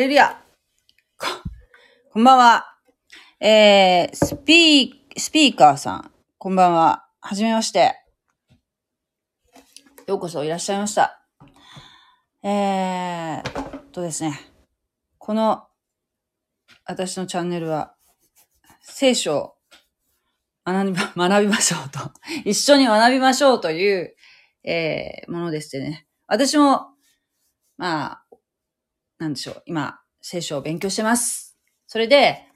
レルヤ。こ、こんばんは。えー、スピー、スピーカーさん、こんばんは。はじめまして。ようこそいらっしゃいました。えーとですね。この、私のチャンネルは、聖書を学び、学びましょうと。一緒に学びましょうという、えー、ものでしてね。私も、まあ、なんでしょう。今、聖書を勉強してます。それで、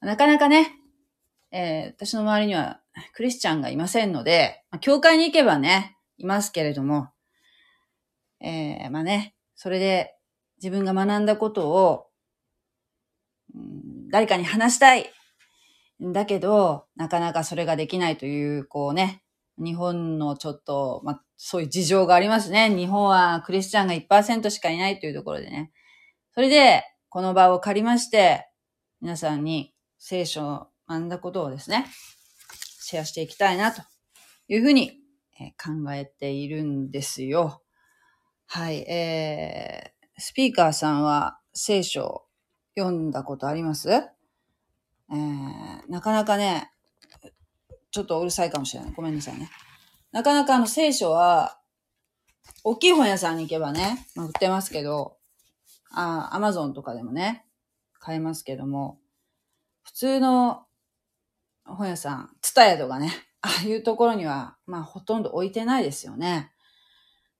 なかなかね、えー私の周りにはクリスチャンがいませんので、まあ、教会に行けばね、いますけれども、えーまあね、それで自分が学んだことを、うん誰かに話したい。だけど、なかなかそれができないという、こうね、日本のちょっと、まあ、そういう事情がありますね。日本はクリスチャンが1%しかいないというところでね。それで、この場を借りまして、皆さんに聖書を学んだことをですね、シェアしていきたいな、というふうに考えているんですよ。はい、えー、スピーカーさんは聖書を読んだことあります？えー、なかなかね、ちょっとうるさいかもしれない。ごめんなさいね。なかなかあの聖書は、大きい本屋さんに行けばね、ま、売ってますけど、あ、アマゾンとかでもね、買えますけども、普通の本屋さん、ツタヤとかね、ああいうところには、まあほとんど置いてないですよね。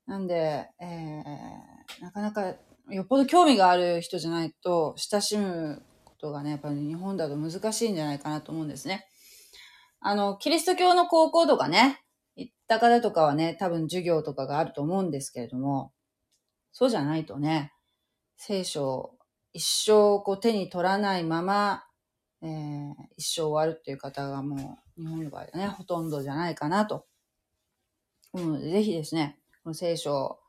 なんで、えー、なかなか、よっぽど興味がある人じゃないと、親しむことがね、やっぱり日本だと難しいんじゃないかなと思うんですね。あの、キリスト教の高校とかね、行った方とかはね、多分授業とかがあると思うんですけれども、そうじゃないとね、聖書を一生こう手に取らないまま、えー一生終わるっていう方がもう日本の場合はね、ほとんどじゃないかなとうので、ぜひですね、この聖書を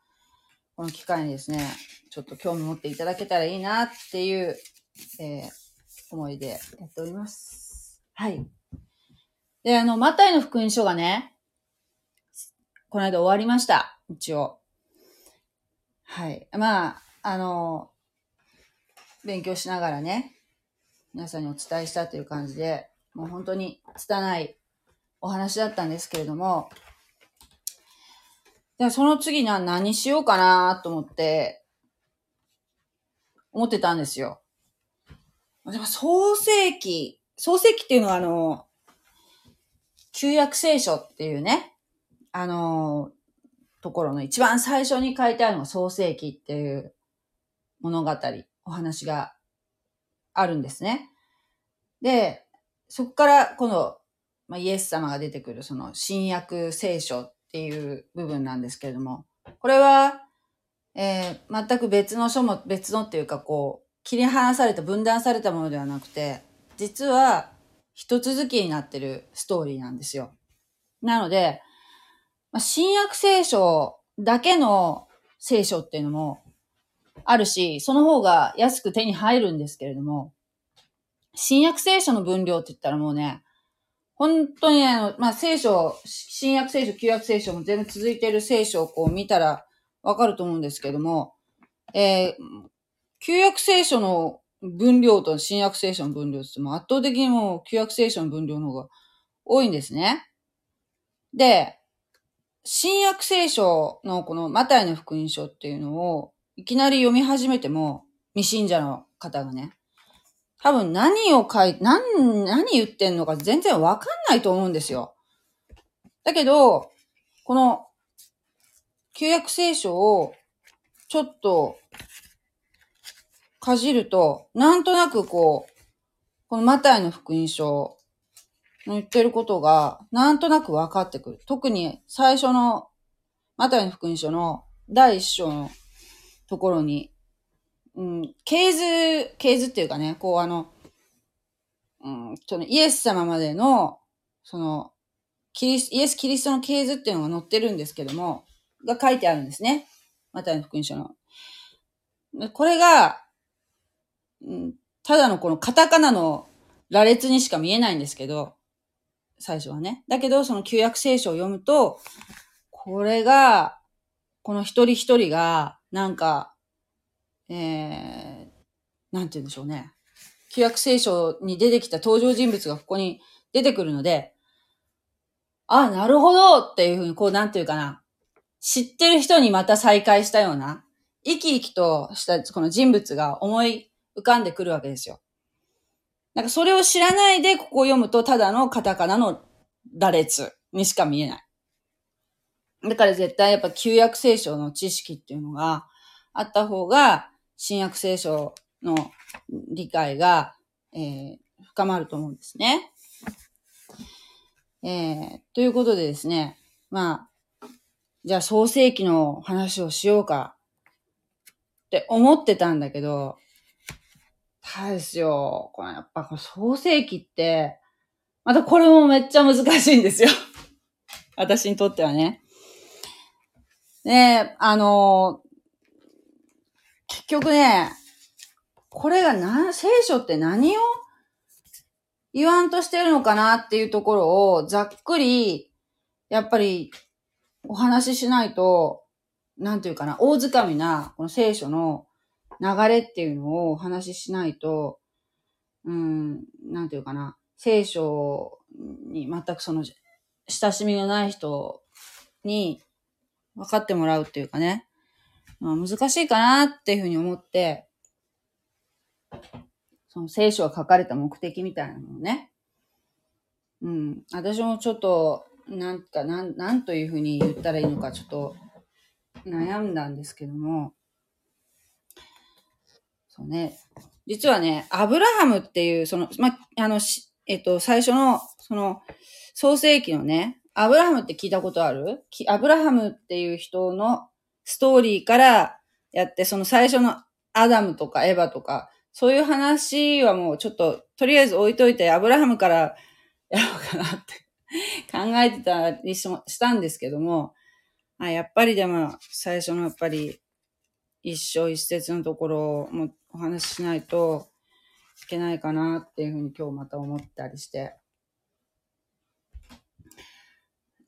この機会にですね、ちょっと興味持っていただけたらいいなっていう、えー思いでやっております。はい。で、あの、マタイの福音書がね、この間終わりました。一応。はい。まあ、あの、勉強しながらね、皆さんにお伝えしたという感じで、もう本当に拙いお話だったんですけれども、でその次な何しようかなと思って、思ってたんですよ。でも創世記、創世記っていうのはあの、旧約聖書っていうね、あの、ところの一番最初に書いてあるのが創世記っていう物語、お話があるんですね。で、そこからこの、まあ、イエス様が出てくるその新約聖書っていう部分なんですけれども、これは、えー全く別の書も、別のっていうかこう、切り離された、分断されたものではなくて、実は一続きになってるストーリーなんですよ。なので、まあ、新約聖書だけの聖書っていうのもあるし、その方が安く手に入るんですけれども、新約聖書の分量って言ったらもうね、本当にあの、まあ、聖書、新約聖書、旧約聖書も全部続いている聖書をこう見たらわかると思うんですけども、えー旧約聖書の分量と新約聖書の分量っても圧倒的にもう旧約聖書の分量の方が多いんですね。で、新約聖書のこのマタイの福音書っていうのをいきなり読み始めても未信者の方がね、多分何を書い、何、何言ってんのか全然わかんないと思うんですよ。だけど、この旧約聖書をちょっとかじると、なんとなくこう、このマタイの福音書の言ってることが、なんとなく分かってくる。特に最初の、マタイの福音書の第一章のところに、うん、系図、系図っていうかね、こうあの、うん、そのイエス様までの、その、キリスイエス・キリストの系図っていうのが載ってるんですけども、が書いてあるんですね。マタイの福音書の。これが、うんただのこのカタカナの羅列にしか見えないんですけど、最初はね。だけど、その旧約聖書を読むと、これが、この一人一人が、なんか、えー、なんて言うんでしょうね。旧約聖書に出てきた登場人物がここに出てくるので、あ、なるほどっていうふうに、こう、なんていうかな。知ってる人にまた再会したような、生き生きとしたこの人物が思い浮かんでくるわけですよ。なんかそれを知らないでここを読むとただのカタカナの羅列にしか見えない。だから絶対やっぱ旧約聖書の知識っていうのがあった方が、新約聖書の理解が、えー、深まると思うんですね。えー、ということでですね、まあ、じゃあ創世記の話をしようかって思ってたんだけど、たですよ。このやっぱこの創世記って、またこれもめっちゃ難しいんですよ。私にとってはね。ねあの結局ね、これがな、聖書って何を言わんとしてるのかなっていうところをざっくり、やっぱりお話ししないと、なんていうかな、大掴みな、この聖書の流れっていうのをお話ししないと、うん、なんていうかな、聖書に全くその、親しみがない人に分かってもらうっていうかね、まあ、難しいかなっていうふうに思って、その聖書が書かれた目的みたいなのをね、うん、私もちょっと、なんか、なん、なんというふうに言ったらいいのか、ちょっと悩んだんですけども、そうね、実はね、アブラハムっていう、その、ま、あの、えっと、最初の、その、創世記のね、アブラハムって聞いたことある？アブラハムっていう人のストーリーからやって、その最初のアダムとかエヴァとか、そういう話はもうちょっと、とりあえず置いといて、アブラハムからやろうかなって 考えてたりしたんですけども、あやっぱりでも、最初のやっぱり、一生一節のところもお話ししないといけないかなっていうふうに今日また思ったりして。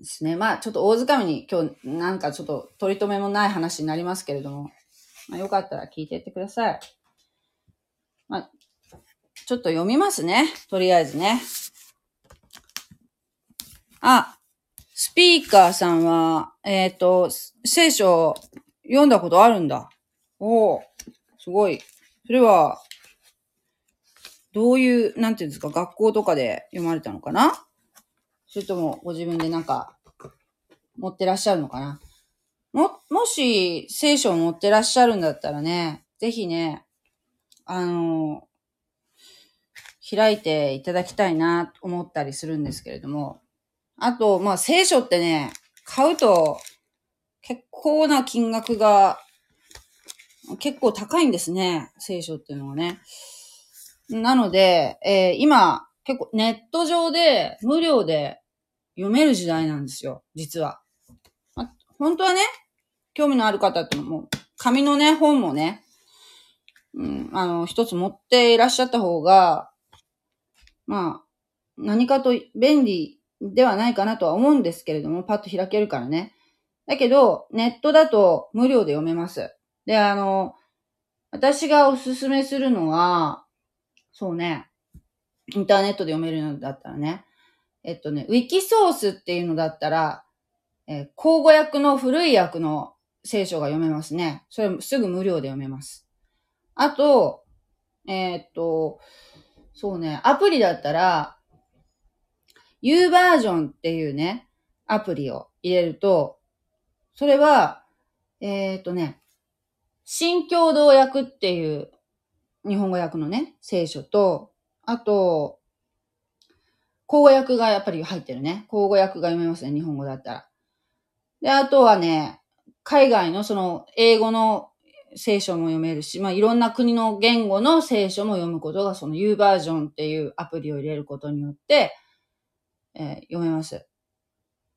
ですね。まあ、ちょっと大掴みに今日なんかちょっと取り留めもない話になりますけれども、まあ、よかったら聞いていってください。まあ、ちょっと読みますね。とりあえずね。あ、スピーカーさんは、えっ、ー、と、聖書読んだことあるんだ。おおすごい。それは、どういう、なんていうんですか、学校とかで読まれたのかな？それとも、ご自分でなんか、持ってらっしゃるのかな？も、もし、聖書を持ってらっしゃるんだったらね、ぜひね、あの、開いていただきたいなと思ったりするんですけれども、あと、まあ、聖書ってね、買うと結構な金額が結構高いんですね、聖書っていうのはね。なので、えー、今、結構ネット上で無料で読める時代なんですよ、実は。ま本当はね、興味のある方ってのも、紙のね、本もね、うん、あの、一つ持っていらっしゃった方が、まあ、何かと便利ではないかなとは思うんですけれども、パッと開けるからね。だけど、ネットだと無料で読めます。で、あの、私がおすすめするのは、そうね、インターネットで読めるのだったらね、えっとね、ウィキソースっていうのだったら、えー、口語訳の古い訳の聖書が読めますね。それすぐ無料で読めます。あと、えー、っと、そうね、アプリだったら、U バージョンっていうね、アプリを入れると、それは、えー、っとね、新共同訳っていう日本語訳のね、聖書と、あと、口語訳がやっぱり入ってるね。口語訳が読めますね、日本語だったら。で、あとはね、海外のその英語の聖書も読めるし、まあ、いろんな国の言語の聖書も読むことが、その U バージョンっていうアプリを入れることによって、えー、読めます。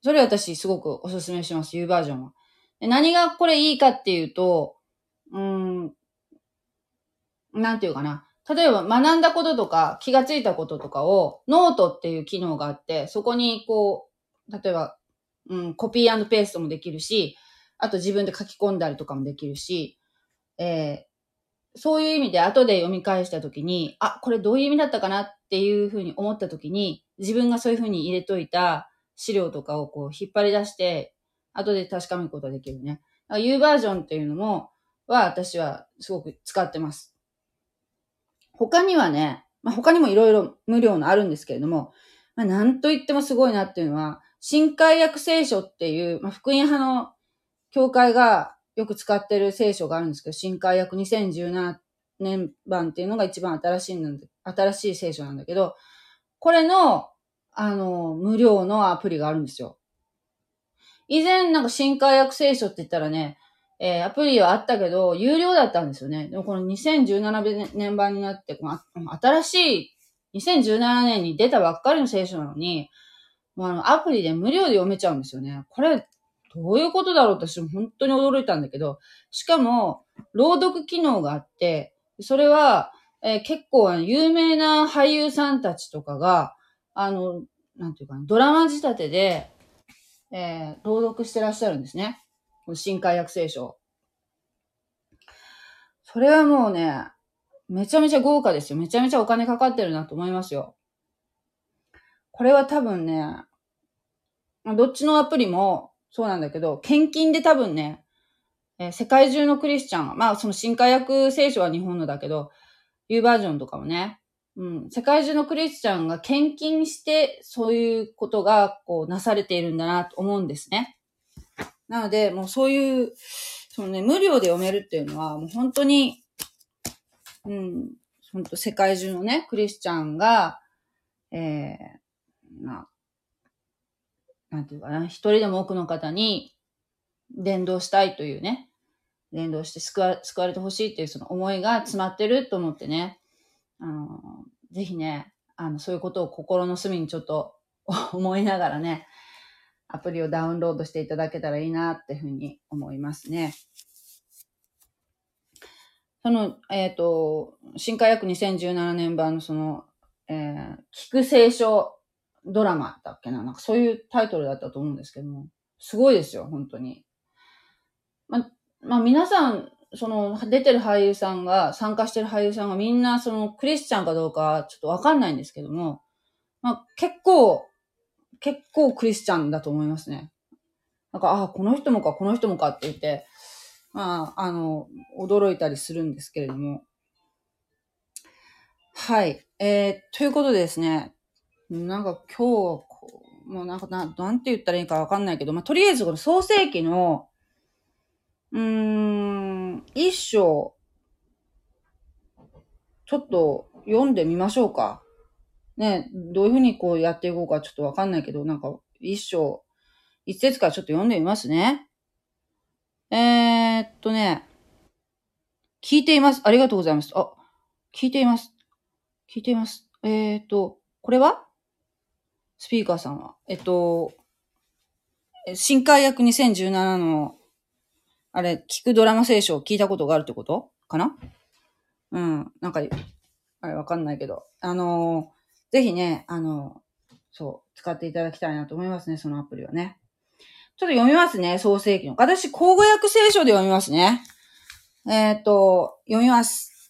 それ私すごくお勧めします、U バージョンは。で何がこれいいかっていうと、うん、なんていうかな。例えば学んだこととか気がついたこととかをノートっていう機能があって、そこにこう、例えば、うん、コピーペーストもできるし、あと自分で書き込んだりとかもできるし、えそういう意味で後で読み返したときに、あ、これどういう意味だったかなっていうふうに思ったときに、自分がそういうふうに入れといた資料とかをこう引っ張り出して、後で確かめることができるね。U バージョンっていうのも、は私はすごく使ってます。他にはね、まあ、他にもいろいろ無料のあるんですけれども、まあ、なんと言ってもすごいなっていうのは、新海約聖書っていう、まあ、福音派の教会がよく使ってる聖書があるんですけど、新海約2017年版っていうのが一番新しいんだ、新しい聖書なんだけど、これの、あの、無料のアプリがあるんですよ。以前なんか新海約聖書って言ったらね、えー、アプリはあったけど、有料だったんですよね。でもこの2017年版になって、この新しい、2017年に出たばっかりの聖書なのに、もうあの、アプリで無料で読めちゃうんですよね。これ、どういうことだろう私も本当に驚いたんだけど、しかも、朗読機能があって、それは、えー、結構有名な俳優さんたちとかが、あの、なんていうか、ドラマ仕立てで、えー、朗読してらっしゃるんですね。新海約聖書。それはもうね、めちゃめちゃ豪華ですよ。めちゃめちゃお金かかってるなと思いますよ。これは多分ね、どっちのアプリもそうなんだけど、献金で多分ね、えー、世界中のクリスチャン、まあその新海約聖書は日本のだけど、U バージョンとかもね、うん、世界中のクリスチャンが献金して、そういうことがこうなされているんだなと思うんですね。なので、もうそういう、そのね、無料で読めるっていうのは、もう本当に、うん、本当世界中のね、クリスチャンが、ええー、まあ、なんていうかな、一人でも多くの方に伝道したいというね、伝道して救わ救われてほしいっていうその思いが詰まってると思ってね、あの、ぜひね、あの、そういうことを心の隅にちょっと思いながらね、アプリをダウンロードしていただけたらいいなっていうふうに思いますね。その、えっ、ー、と、新海約2017年版のその、えー、聞く聖書ドラマだっけな？なんかそういうタイトルだったと思うんですけども、すごいですよ、本当に。ま、まあ、皆さん、その、出てる俳優さんが、参加してる俳優さんがみんな、その、クリスチャンかどうか、ちょっとわかんないんですけども、まあ、結構、結構クリスチャンだと思いますね。なんか、ああ、この人もか、この人もかって言って、まあ、あの、驚いたりするんですけれども。はい。えー、ということでですね、なんか今日、もうなんかな、なんて言ったらいいかわかんないけど、まあ、とりあえずこの創世記の、うーん、一章、ちょっと読んでみましょうか。ね、どういうふうにこうやっていこうかちょっとわかんないけど、なんか一章、一節からちょっと読んでみますね。えー、っとね、聞いています。ありがとうございます。あ、聞いています。聞いています。えー、っと、これは？スピーカーさんは？えっと、新海役2017の、あれ、聞くドラマ聖書を聞いたことがあるってこと？かな？うん。なんか、あれわかんないけど。あのぜひね、あの、そう、使っていただきたいなと思いますね、そのアプリはね。ちょっと読みますね、創世記の。私、口語訳聖書で読みますね。えっ、ー、と、読みます。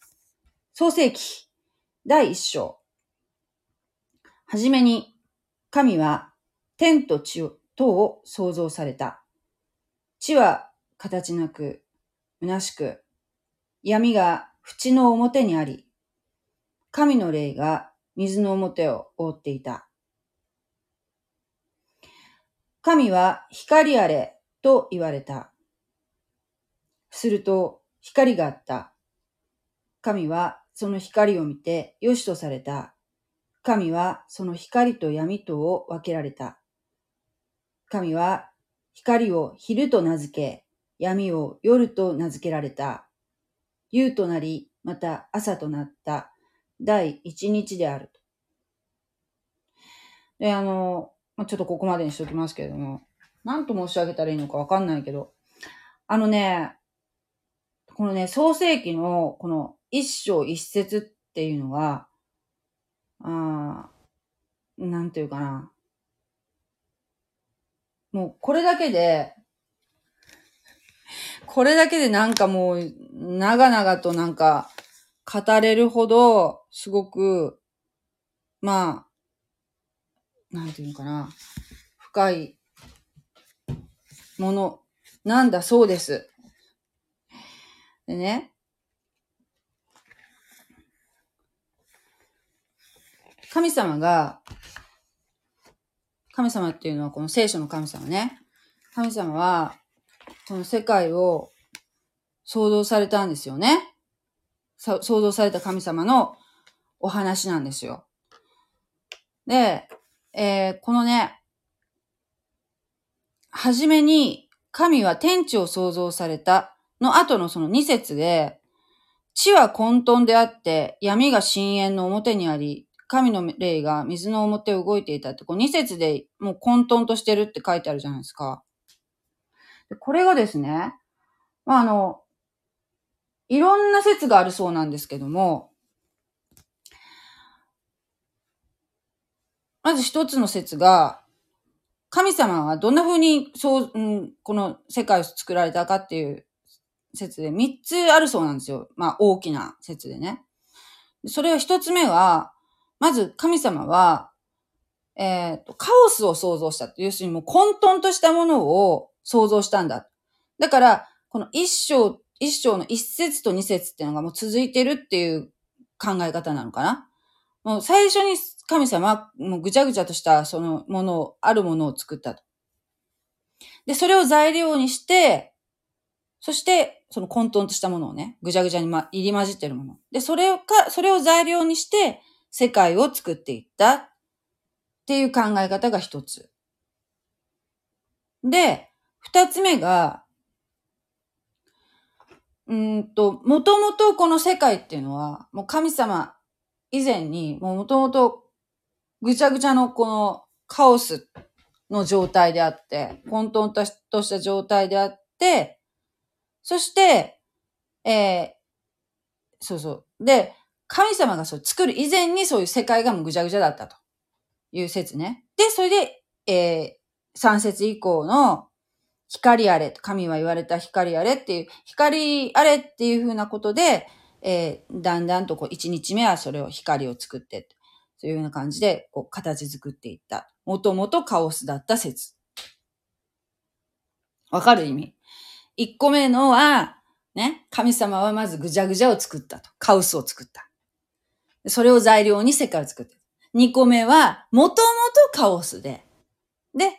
創世記、第一章。はじめに、神は天と地とを創造された。地は形なく、虚しく、闇が縁の表にあり、神の霊が水の表を覆っていた。神は光あれと言われた。すると光があった。神はその光を見て良しとされた。神はその光と闇とを分けられた。神は光を昼と名付け、闇を夜と名付けられた。夕となり、また朝となった第一日である。で、あの、まちょっとここまでにしておきますけれども、何と申し上げたらいいのかわかんないけど、あのね、このね、創世記のこの一章一節っていうのは、あなんていうかな。もうこれだけで、これだけでなんかもう、長々となんか語れるほど、すごく、まあ、なんていうのかな、深いものなんだそうです。でね、神様が、神様っていうのはこの聖書の神様ね。神様は、この世界を創造されたんですよね。創造された神様のお話なんですよ。で、えー、このね、はじめに神は天地を創造されたの後のその二節で、地は混沌であって闇が深淵の表にあり、神の霊が水の表を動いていたって、こう二節でもう混沌としてるって書いてあるじゃないですか。これがですね、まあ、あの、いろんな説があるそうなんですけども、まず一つの説が、神様はどんな風に、そう、うん、この世界を作られたかっていう説で三つあるそうなんですよ。まあ大きな説でね。それは一つ目は、まず神様は、えっ、ー、と、カオスを創造した。要するにもう混沌としたものを創造したんだ。だから、この一章、一章の一節と二節っていうのがもう続いてるっていう考え方なのかな？もう最初に神様もうぐちゃぐちゃとしたそのものを、あるものを作ったと。で、それを材料にして、そして、その混沌としたものをね、ぐちゃぐちゃに、ま、入り混じってるもの。で、それをか、それを材料にして、世界を作っていったっていう考え方が一つ。で、二つ目が、うんと、もともとこの世界っていうのは、もう神様以前に、もともとぐちゃぐちゃのこのカオスの状態であって、混沌とした状態であって、そして、えー、そうそう。で、神様がそう作る以前にそういう世界がもうぐちゃぐちゃだったという説ね。で、それで、えー、三節以降の光あれ、神は言われた光あれっていう、光あれっていうふうなことで、えー、だんだんとこう、一日目はそれを光を作って、そういうような感じで、こう、形作っていった。もともとカオスだった説。わかる意味？一個目のは、ね、神様はまずぐじゃぐじゃを作ったと。カオスを作った。それを材料に世界を作って。二個目は、もともとカオスで、で、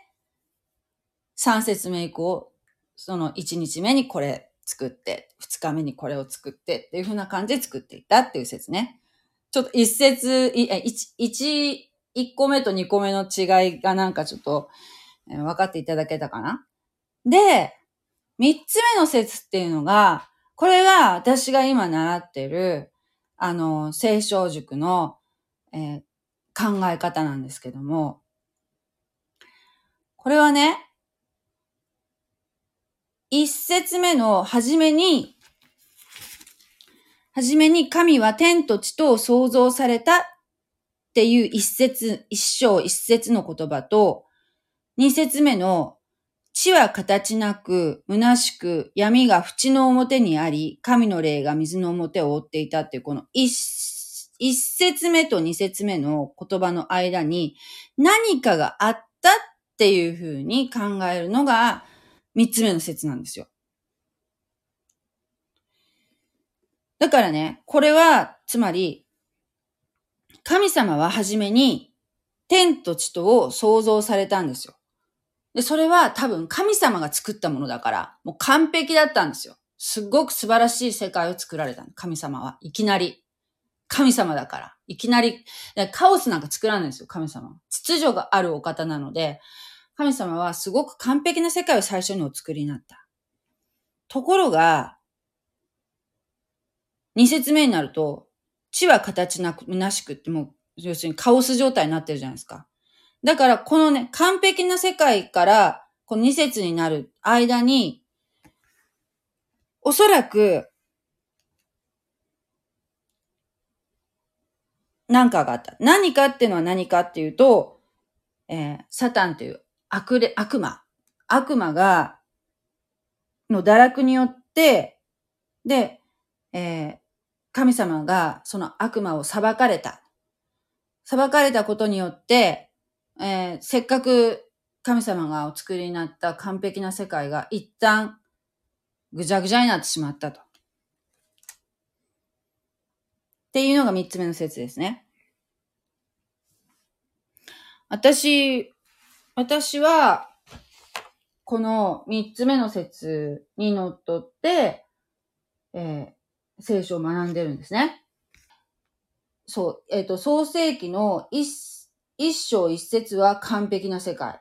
三節目以降、その一日目にこれ作って、二日目にこれを作ってっていう風な感じで作っていったっていう説ね。ちょっと一節、一、一、一個目と二個目の違いがなんかちょっと、えー、分かっていただけたかな？で、三つ目の説っていうのが、これが私が今習ってる、あの、聖書塾の、えー、考え方なんですけども、これはね、一節目の初めに、初めに神は天と地とを創造されたっていう一節、一章一節の言葉と、二節目の地は形なく、虚しく、闇が縁の表にあり、神の霊が水の表を覆っていたっていう、この一、一節目と二節目の言葉の間に何かがあったっていうふうに考えるのが三つ目の説なんですよ。だからね、これは、つまり、神様は初めに天と地とを創造されたんですよ。で、それは多分神様が作ったものだから、もう完璧だったんですよ。すっごく素晴らしい世界を作られた神様は。いきなり。神様だから。いきなり、カオスなんか作らないんですよ、神様。秩序があるお方なので、神様はすごく完璧な世界を最初にお作りになった。ところが、二節目になると、地は形なく、虚しくってもう、要するにカオス状態になってるじゃないですか。だから、このね、完璧な世界から、この二節になる間に、おそらく、何かがあった。何かっていうのは何かっていうと、えー、サタンという悪れ、悪魔。悪魔が、の堕落によって、で、えー、神様がその悪魔を裁かれた。裁かれたことによって、えー、せっかく神様がお作りになった完璧な世界が一旦ぐちゃぐちゃになってしまったと。っていうのが三つ目の説ですね。私、私は、この三つ目の説にのっとって、えー、聖書を学んでるんですね。そう、えっ、ー、と、創世記の一、一章一節は完璧な世界。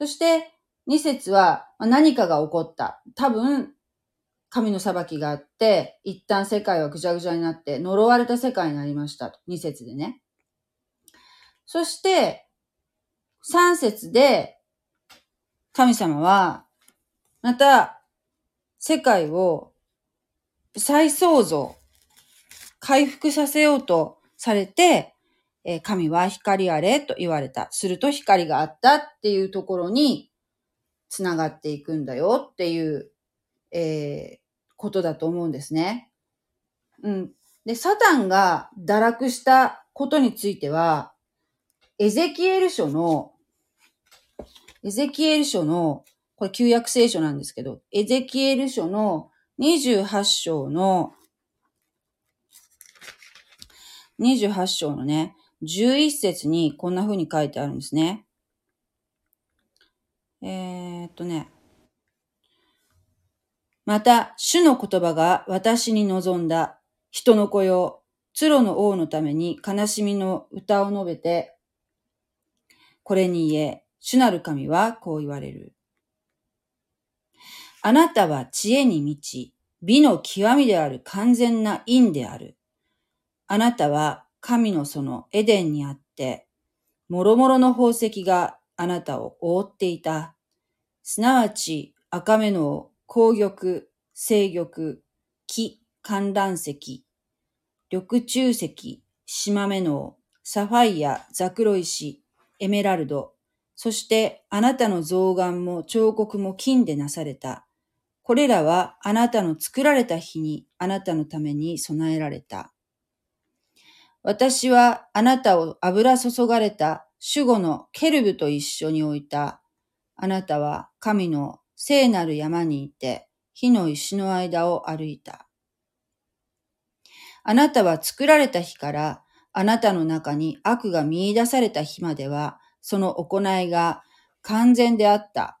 そして、二節は何かが起こった。多分、神の裁きがあって、一旦世界はぐちゃぐちゃになって、呪われた世界になりました。二節でね。そして、三節で、神様は、また、世界を再創造、回復させようとされて、え神は光あれと言われた。すると光があったっていうところに繋がっていくんだよっていう、えー、ことだと思うんですね。うん。で、サタンが堕落したことについては、エゼキエル書の、エゼキエル書の、これ旧約聖書なんですけど、エゼキエル書の28章の、28章のね、11節にこんな風に書いてあるんですね。えー、っとね。また、主の言葉が私に望んだ人の子よ、鶴の王のために悲しみの歌を述べて、これに言え、主なる神はこう言われる。あなたは知恵に満ち、美の極みである完全な因である。あなたは神のそのエデンにあって、もろもろの宝石があなたを覆っていた。すなわち赤目の紅玉、青玉、木、観覧石、緑中石、島目のサファイア、ザクロ石、エメラルド、そしてあなたの造眼も彫刻も金でなされた。これらはあなたの作られた日にあなたのために備えられた。私はあなたを油注がれた守護のケルブと一緒に置いた。あなたは神の聖なる山にいて火の石の間を歩いた。あなたは作られた日からあなたの中に悪が見出された日まではその行いが完全であった。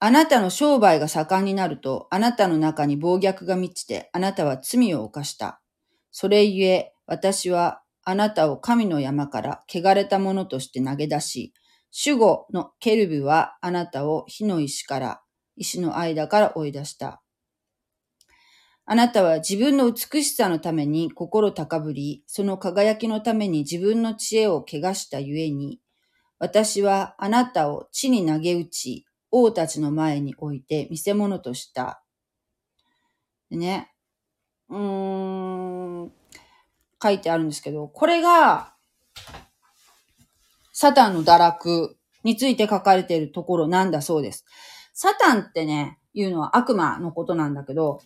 あなたの商売が盛んになると、あなたの中に暴虐が満ちて、あなたは罪を犯した。それゆえ、私はあなたを神の山から汚れたものとして投げ出し、守護のケルブはあなたを火の石から、石の間から追い出した。あなたは自分の美しさのために心高ぶり、その輝きのために自分の知恵を汚したゆえに、私はあなたを地に投げ打ち、王たちの前に置いて見せ物とした。ね、うーん、書いてあるんですけど、これが、サタンの堕落について書かれているところなんだそうです。サタンってね、いうのは悪魔のことなんだけど、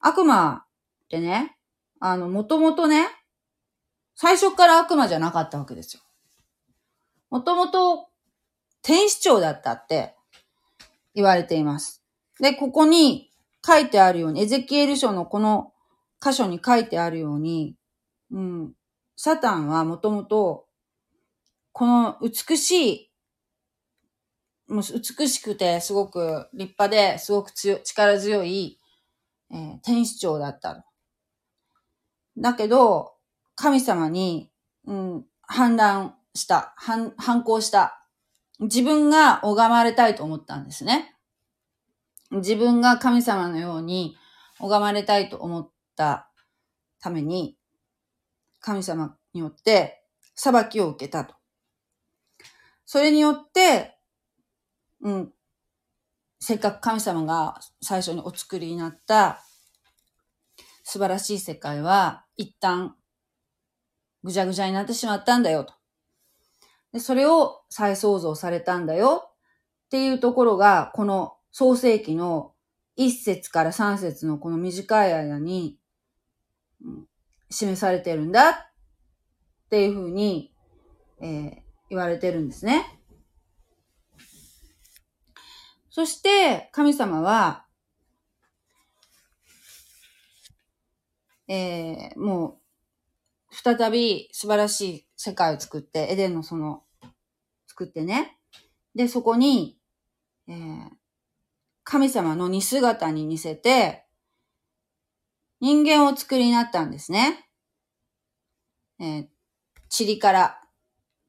悪魔ってね、あの、もともとね、最初から悪魔じゃなかったわけですよ。もともと天使長だったって言われています。で、ここに書いてあるように、エゼキエル書のこの箇所に書いてあるように、うん、サタンはもともと、この美しい、もう美しくてすごく立派ですごく強力強い、えー、天使長だった。だけど、神様に、うん、反乱した、反、反抗した。自分が拝まれたいと思ったんですね。自分が神様のように拝まれたいと思ったために、神様によって裁きを受けたと。それによって、うん、せっかく神様が最初にお作りになった素晴らしい世界は一旦ぐちゃぐちゃになってしまったんだよと。で、それを再創造されたんだよっていうところが、この創世記の1節から3節のこの短い間に、示されてるんだっていうふうに、えー言われてるんですね。そして、神様は、えーもう、再び素晴らしい世界を作って、エデンのその、作ってね。で、そこに、えー神様の似姿に似せて、人間を作りになったんですね。えー塵から、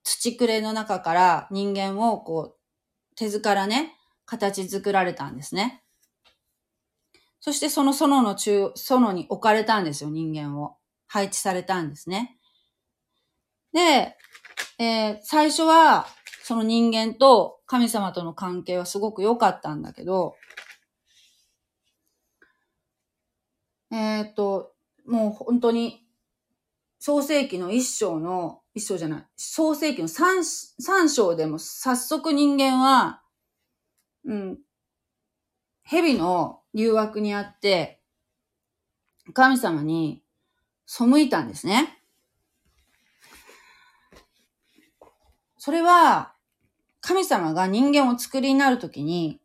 土くれの中から人間をこう、手図からね、形作られたんですね。そしてその園の中、園に置かれたんですよ、人間を。配置されたんですね。で、えー最初は、その人間と神様との関係はすごく良かったんだけど、えーっと、もう本当に、創世紀の一章の、一章じゃない、創世紀の三、三章でも早速人間は、うん、蛇の誘惑にあって、神様に背いたんですね。それは、神様が人間を作りになるときに、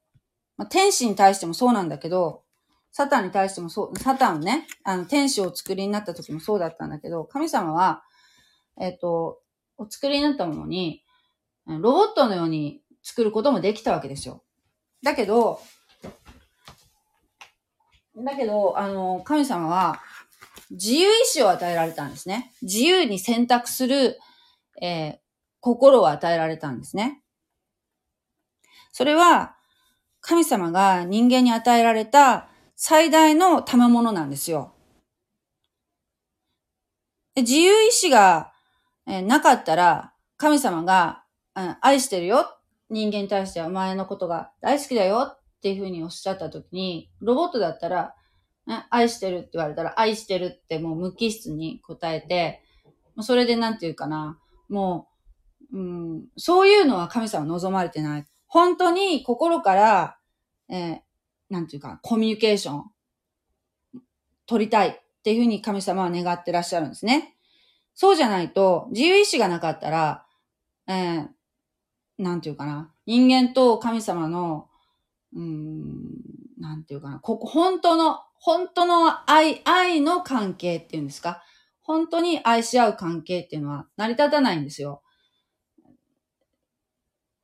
まあ、天使に対してもそうなんだけど、サタンに対してもそう、サタンね、あの、天使を作りになった時もそうだったんだけど、神様は、えっ、と、お作りになったものに、ロボットのように作ることもできたわけですよ。だけど、だけど、あの、神様は、自由意志を与えられたんですね。自由に選択する、えー心を与えられたんですね。それは、神様が人間に与えられた最大の賜物なんですよ。自由意志が、えーなかったら、神様が、うん愛してるよ。人間に対してはお前のことが大好きだよっていうふうにおっしゃったときに、ロボットだったら、ね愛してるって言われたら、愛してるってもう無機質に答えて、それでなんていうかな、もう、うん、そういうのは神様望まれてない。本当に心から、えーなんていうか、コミュニケーション、取りたいっていうふうに神様は願ってらっしゃるんですね。そうじゃないと、自由意志がなかったら、えーなんていうかな、人間と神様の、うん、なんていうかな、ここ、本当の、本当の愛、愛の関係っていうんですか？本当に愛し合う関係っていうのは成り立たないんですよ。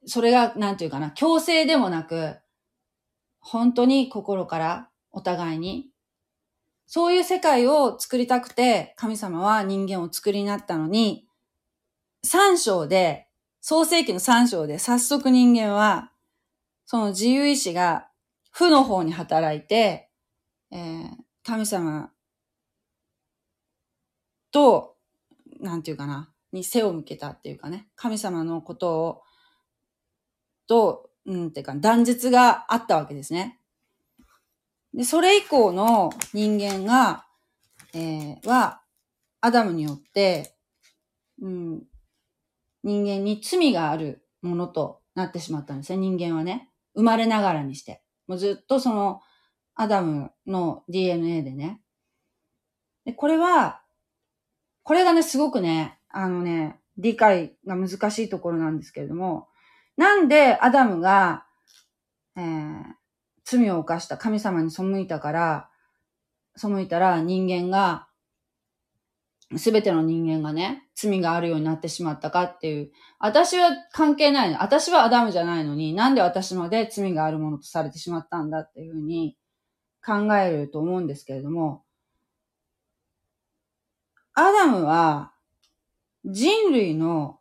それが、なんていうかな、強制でもなく、本当に心からお互いに、そういう世界を作りたくて、神様は人間を作りになったのに、三章で、創世紀の三章で早速人間は、その自由意志が負の方に働いて、えー神様と、なんていうかな、に背を向けたっていうかね、神様のことを、と、うんっ、ていうか、断絶があったわけですね。で、それ以降の人間が、えーは、アダムによって、うん、人間に罪があるものとなってしまったんですね、人間はね。生まれながらにして。もうずっとその、アダムの DNA でね。で、これは、これがね、すごくね、あのね、理解が難しいところなんですけれども、なんでアダムが、えー罪を犯した神様に背いたから、背いたら人間が、すべての人間がね、罪があるようになってしまったかっていう。私は関係ないの。私はアダムじゃないのに、なんで私ので罪があるものとされてしまったんだっていうふうに考えると思うんですけれども、アダムは人類の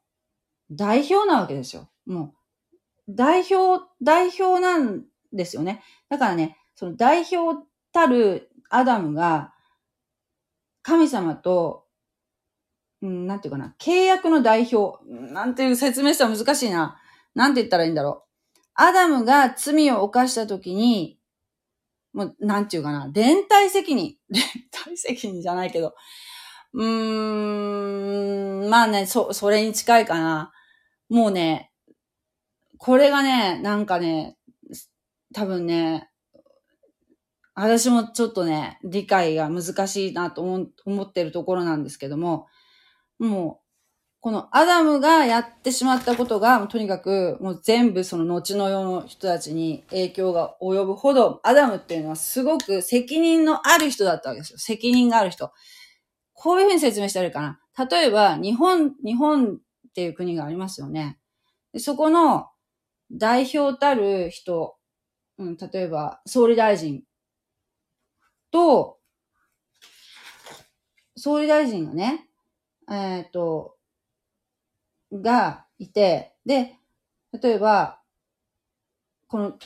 代表なわけですよ。もう、代表、代表なんですよね。だからね、その代表たるアダムが、神様と、うん、なんていうかな、契約の代表、なんていう説明したら難しいな。なんて言ったらいいんだろう。アダムが罪を犯したときに、もう、なんていうかな、連帯責任。連帯責任じゃないけど、うーん、まあね、そ、それに近いかな。もうね、これがね、なんかね、多分ね、私もちょっとね、理解が難しいなと思思ってるところなんですけども、もう、このアダムがやってしまったことが、とにかくもう全部その後の世の人たちに影響が及ぶほど、アダムっていうのはすごく責任のある人だったわけですよ。責任がある人。こういうふうに説明したらいいかな。例えば、日本、日本っていう国がありますよね。でそこの代表たる人、うん、例えば、総理大臣と、総理大臣がね、えっ、ー、と、がいて、で、例えば、この、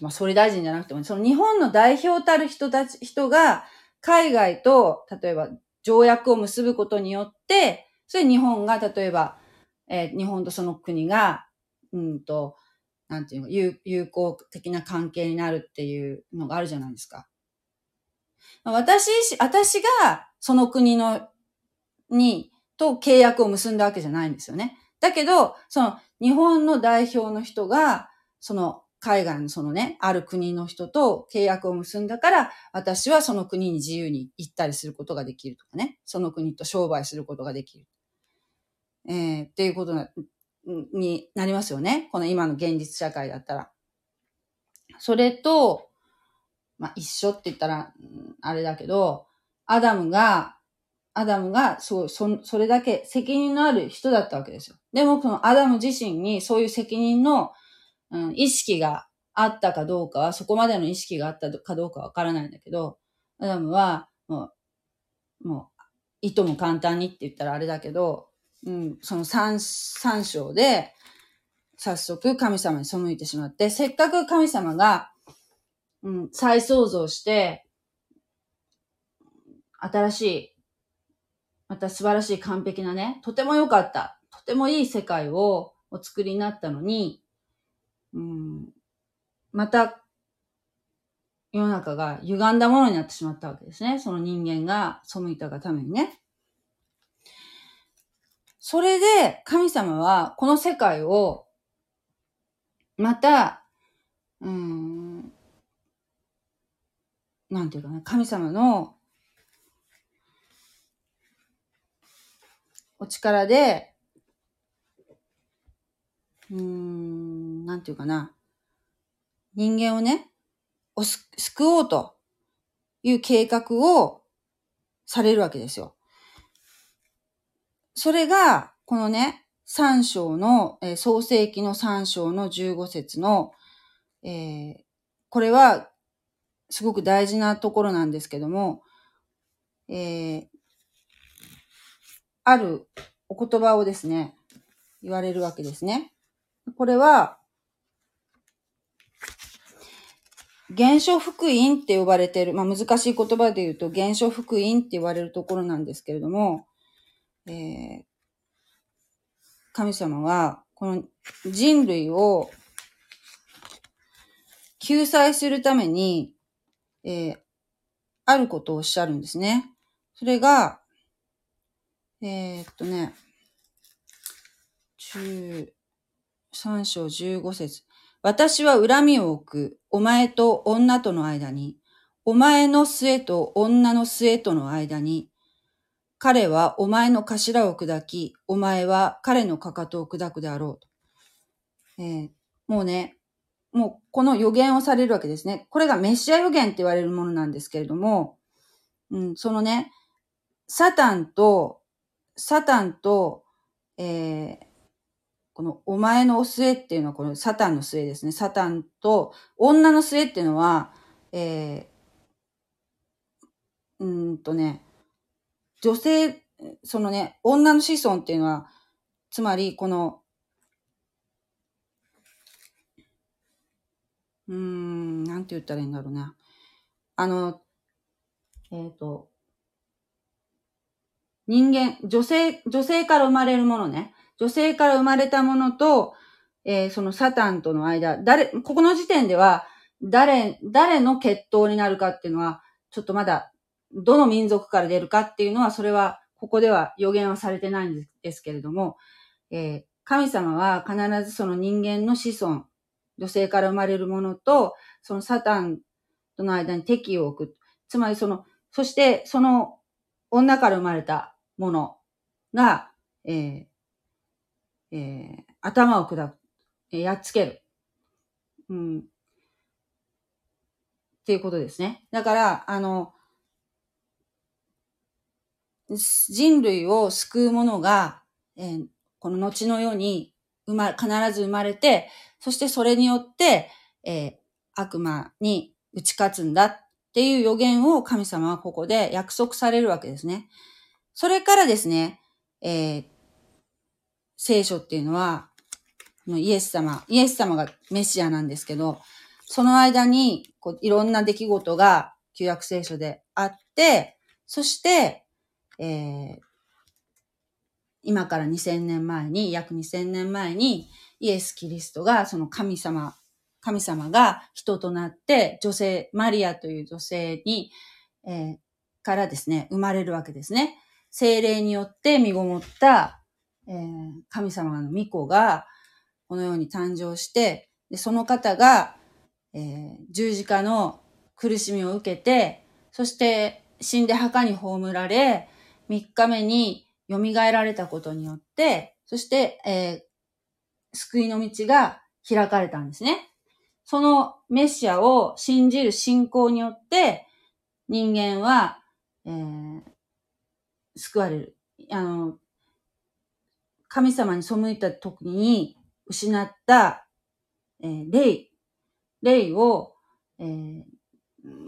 まあ、総理大臣じゃなくても、その日本の代表たる人たち、人が海外と、例えば条約を結ぶことによって、それ日本が、例えば、えー、日本とその国が、うんと、なんていうの、友友好的な関係になるっていうのがあるじゃないですか。私、私がその国の、に、と契約を結んだわけじゃないんですよね。だけど、その日本の代表の人が、その海外のそのね、ある国の人と契約を結んだから、私はその国に自由に行ったりすることができるとかね、その国と商売することができる。えー、っていうことになりますよね。この今の現実社会だったら。それと、まあ一緒って言ったら、あれだけど、アダムがアダムが、そう、そ、それだけ責任のある人だったわけですよ。でも、このアダム自身にそういう責任の、うん、意識があったかどうかは、そこまでの意識があったかどうかわからないんだけど、アダムは、もう、もう、いとも簡単にって言ったらあれだけど、うん、その三、三章で、早速神様に背いてしまって、せっかく神様が、うん、再創造して、新しいまた素晴らしい完璧なね、とても良かった、とてもいい世界をお作りになったのに、うん、また世の中が歪んだものになってしまったわけですね。その人間が背いたがためにね。それで神様はこの世界をまた、うん、なんていうかな、神様のお力で、うーん、なんていうかな。人間をね、を救おうという計画をされるわけですよ。それが、このね、三章の、えー、創世記の三章の十五節の、えー、これは、すごく大事なところなんですけども、えー、あるお言葉をですね、言われるわけですね。これは、原書福音って呼ばれてる、まあ、難しい言葉で言うと原書福音って言われるところなんですけれども、えー、神様はこの人類を救済するために、えー、あることをおっしゃるんですね。それが、えー、っとね、十、三章十五節。私は恨みを置く、お前と女との間に、お前の末と女の末との間に、彼はお前の頭を砕き、お前は彼のかかとを砕くであろう。えー、もうね、もうこの予言をされるわけですね。これがメシア予言って言われるものなんですけれども、うん、そのね、サタンとサタンと、えー、このお前の末っていうのはこのサタンの末ですね。サタンと女の末っていうのは、えー、うんとね、女性、そのね、女の子孫っていうのは、つまりこの、うーん、なんて言ったらいいんだろうな。あの、えっ、ー、と、人間、女性、女性から生まれるものね。女性から生まれたものと、えー、そのサタンとの間、誰、ここの時点では、誰、誰の血統になるかっていうのは、ちょっとまだ、どの民族から出るかっていうのは、それは、ここでは予言はされてないんですけれども、えー、神様は必ずその人間の子孫、女性から生まれるものと、そのサタンとの間に敵を置く。つまりその、そしてその女から生まれたものが、えーえー、頭を砕く、えー、やっつける。うん。っていうことですね。だから、あの、人類を救うものが、えー、この後の世に生ま、必ず生まれて、そしてそれによって、えー、悪魔に打ち勝つんだっていう予言を神様はここで約束されるわけですね。それからですね、えー、聖書っていうのは、イエス様、イエス様がメシアなんですけど、その間にこういろんな出来事が旧約聖書であって、そして、えー、今から2000年前に、約2000年前に、イエス・キリストが、その神様、神様が人となって、女性、マリアという女性に、えー、からですね、生まれるわけですね。精霊によって身ごもった、えー、神様の御子が、このように誕生して、でその方が、えー、十字架の苦しみを受けて、そして死んで墓に葬られ、三日目に蘇られたことによって、そして、えー、救いの道が開かれたんですね。そのメシアを信じる信仰によって、人間は、えー、救われる。あの、神様に背いた時に失った、えー、霊、霊を、えー、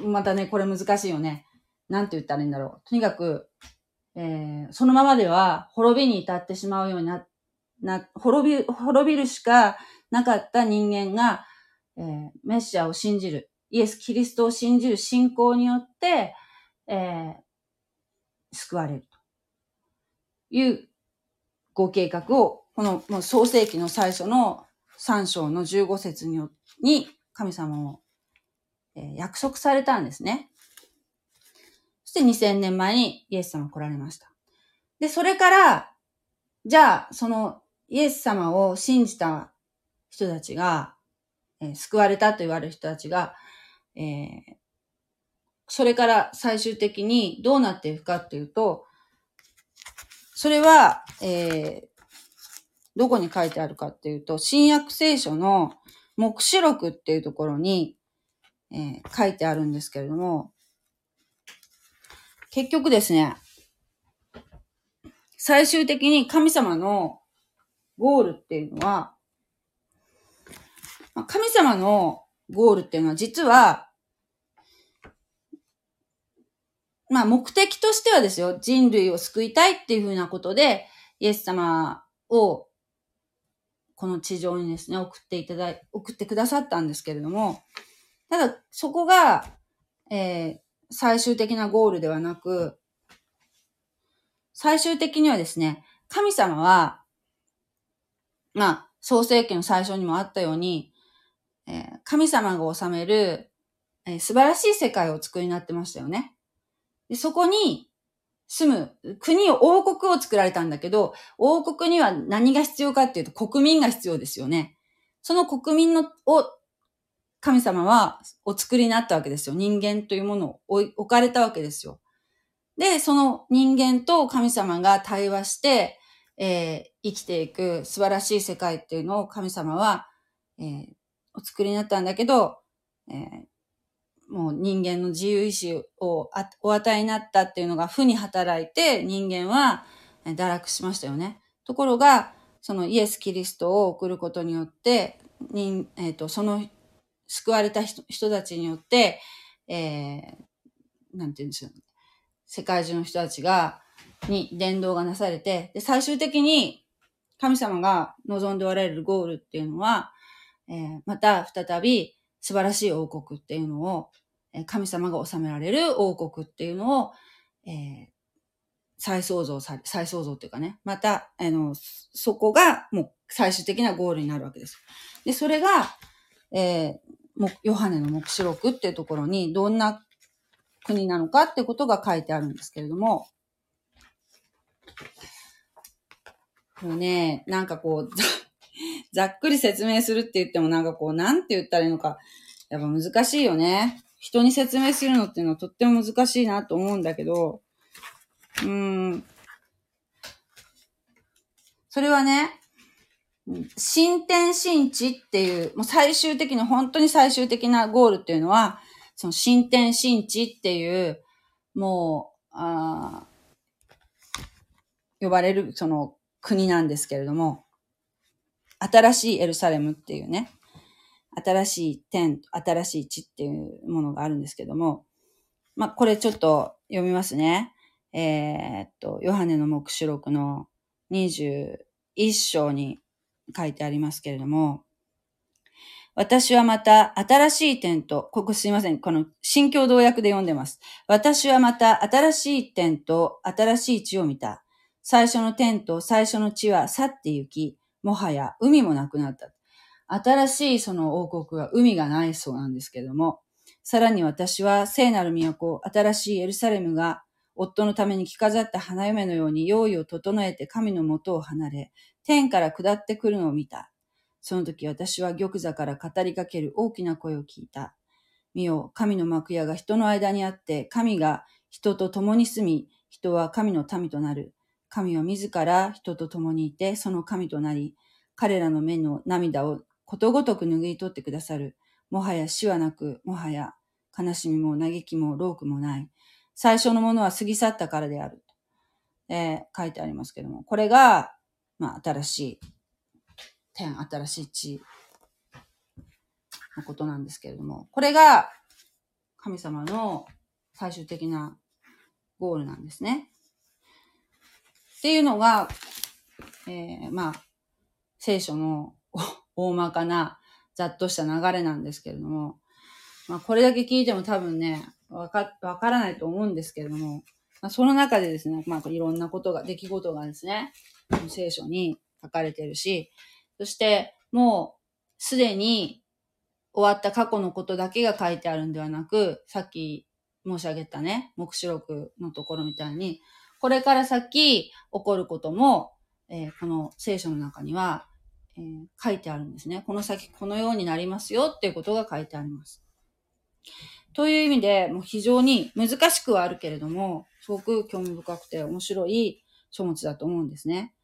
またね、これ難しいよね。なんて言ったらいいんだろう。とにかく、えー、そのままでは滅びに至ってしまうようにな、な、滅び、滅びるしかなかった人間が、えー、メシアを信じる、イエス・キリストを信じる信仰によって、えー、救われる。いうご計画を、このもう創世記の最初の3章の15節にに神様も、え、約束されたんですね。そして2000年前にイエス様来られました。で、それから、じゃあ、そのイエス様を信じた人たちが、えー、救われたと言われる人たちが、えー、それから最終的にどうなっていくかっていうと、それは、えー、どこに書いてあるかっていうと、新約聖書の目視録っていうところに、えー、書いてあるんですけれども、結局ですね、最終的に神様のゴールっていうのは、神様のゴールっていうのは実は、まあ目的としてはですよ、人類を救いたいっていうふうなことで、イエス様をこの地上にですね、送っていただい、送ってくださったんですけれども、ただそこが、えー、最終的なゴールではなく、最終的にはですね、神様は、まあ、創世記の最初にもあったように、えー、神様が治める、えー、素晴らしい世界を作りになってましたよね。で、そこに住む国を、王国を作られたんだけど、王国には何が必要かっていうと国民が必要ですよね。その国民の、を、神様はお作りになったわけですよ。人間というものを置かれたわけですよ。で、その人間と神様が対話して、えー、生きていく素晴らしい世界っていうのを神様は、えー、お作りになったんだけど、えー、もう人間の自由意志をお与えになったっていうのが負に働いて人間は堕落しましたよね。ところが、そのイエス・キリストを送ることによって、人え、ー、と、その救われた人人たちによって、えー、なんて言うんでしょう。世界中の人たちが、に伝道がなされて、で、最終的に神様が望んでおられるゴールっていうのは、えー、また再び素晴らしい王国っていうのを神様が治められる王国っていうのを、えー、再創造され、再創造っていうかね、また、あの、そこがもう最終的なゴールになるわけです。で、それが、えー、ヨハネの目視録っていうところにどんな国なのかってことが書いてあるんですけれども、もうね、なんかこう、ざっくり説明するって言ってもなんかこう、なんて言ったらいいのか、やっぱ難しいよね。人に説明するのっていうのはとっても難しいなと思うんだけど、うん。それはね、新天新地っていう、もう最終的な、本当に最終的なゴールっていうのは、その新天新地っていう、もう、あ呼ばれるその国なんですけれども、新しいエルサレムっていうね、新しい天、新しい地っていうものがあるんですけども、まあ、これちょっと読みますね。えー、っと、ヨハネの目視録の21章に書いてありますけれども、私はまた新しい点と、ここすいません。この新共同訳で読んでます。私はまた新しい点と新しい地を見た。最初の点と最初の地は去って行き、もはや海もなくなった。新しいその王国は海がないそうなんですけども、さらに私は聖なる都、新しいエルサレムが夫のために着飾った花嫁のように用意を整えて神の元を離れ、天から下ってくるのを見た。その時私は玉座から語りかける大きな声を聞いた。見よ、神の幕屋が人の間にあって、神が人と共に住み、人は神の民となる。神は自ら人と共にいて、その神となり、彼らの目の涙をことごとく拭い取ってくださる。もはや死はなく、もはや悲しみも嘆きも老苦もない。最初のものは過ぎ去ったからである。えー、書いてありますけども、これが、まあ、新しい天、新しい地のことなんですけれども、これが神様の最終的なゴールなんですね。っていうのが、えー、まあ、聖書の大まかな、ざっとした流れなんですけれども、まあ、これだけ聞いても多分ね、わか、わからないと思うんですけれども、まあ、その中でですね、まあ、いろんなことが、出来事がですね、聖書に書かれてるし、そして、もう、すでに終わった過去のことだけが書いてあるんではなく、さっき申し上げたね、目視録のところみたいに、これから先起こることも、えー、この聖書の中には、えー、書いてあるんですね。この先このようになりますよっていうことが書いてあります。という意味で、もう非常に難しくはあるけれども、すごく興味深くて面白い書物だと思うんですね。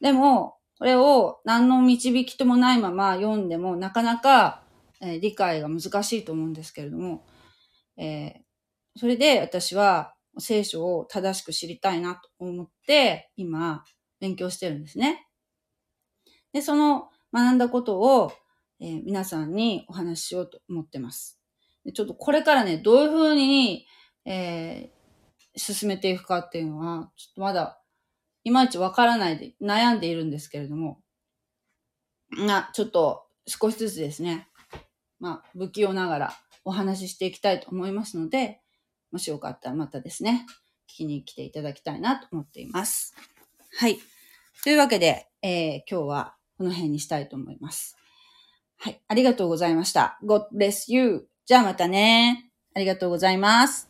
でも、これを何の導きともないまま読んでもなかなか、えー、理解が難しいと思うんですけれども、えー、それで私は聖書を正しく知りたいなと思って今勉強してるんですね。で、その学んだことを、えー、皆さんにお話ししようと思ってます。でちょっとこれからね、どういうふうに、えー、進めていくかっていうのは、ちょっとまだいまいちわからないで悩んでいるんですけれども、な、ちょっと少しずつですね、まあ、不器用ながらお話ししていきたいと思いますので、もしよかったらまたですね、聞きに来ていただきたいなと思っています。はい。というわけで、えー、今日はこの辺にしたいと思います。はい。ありがとうございました。God bless you. じゃあまたね。ありがとうございます。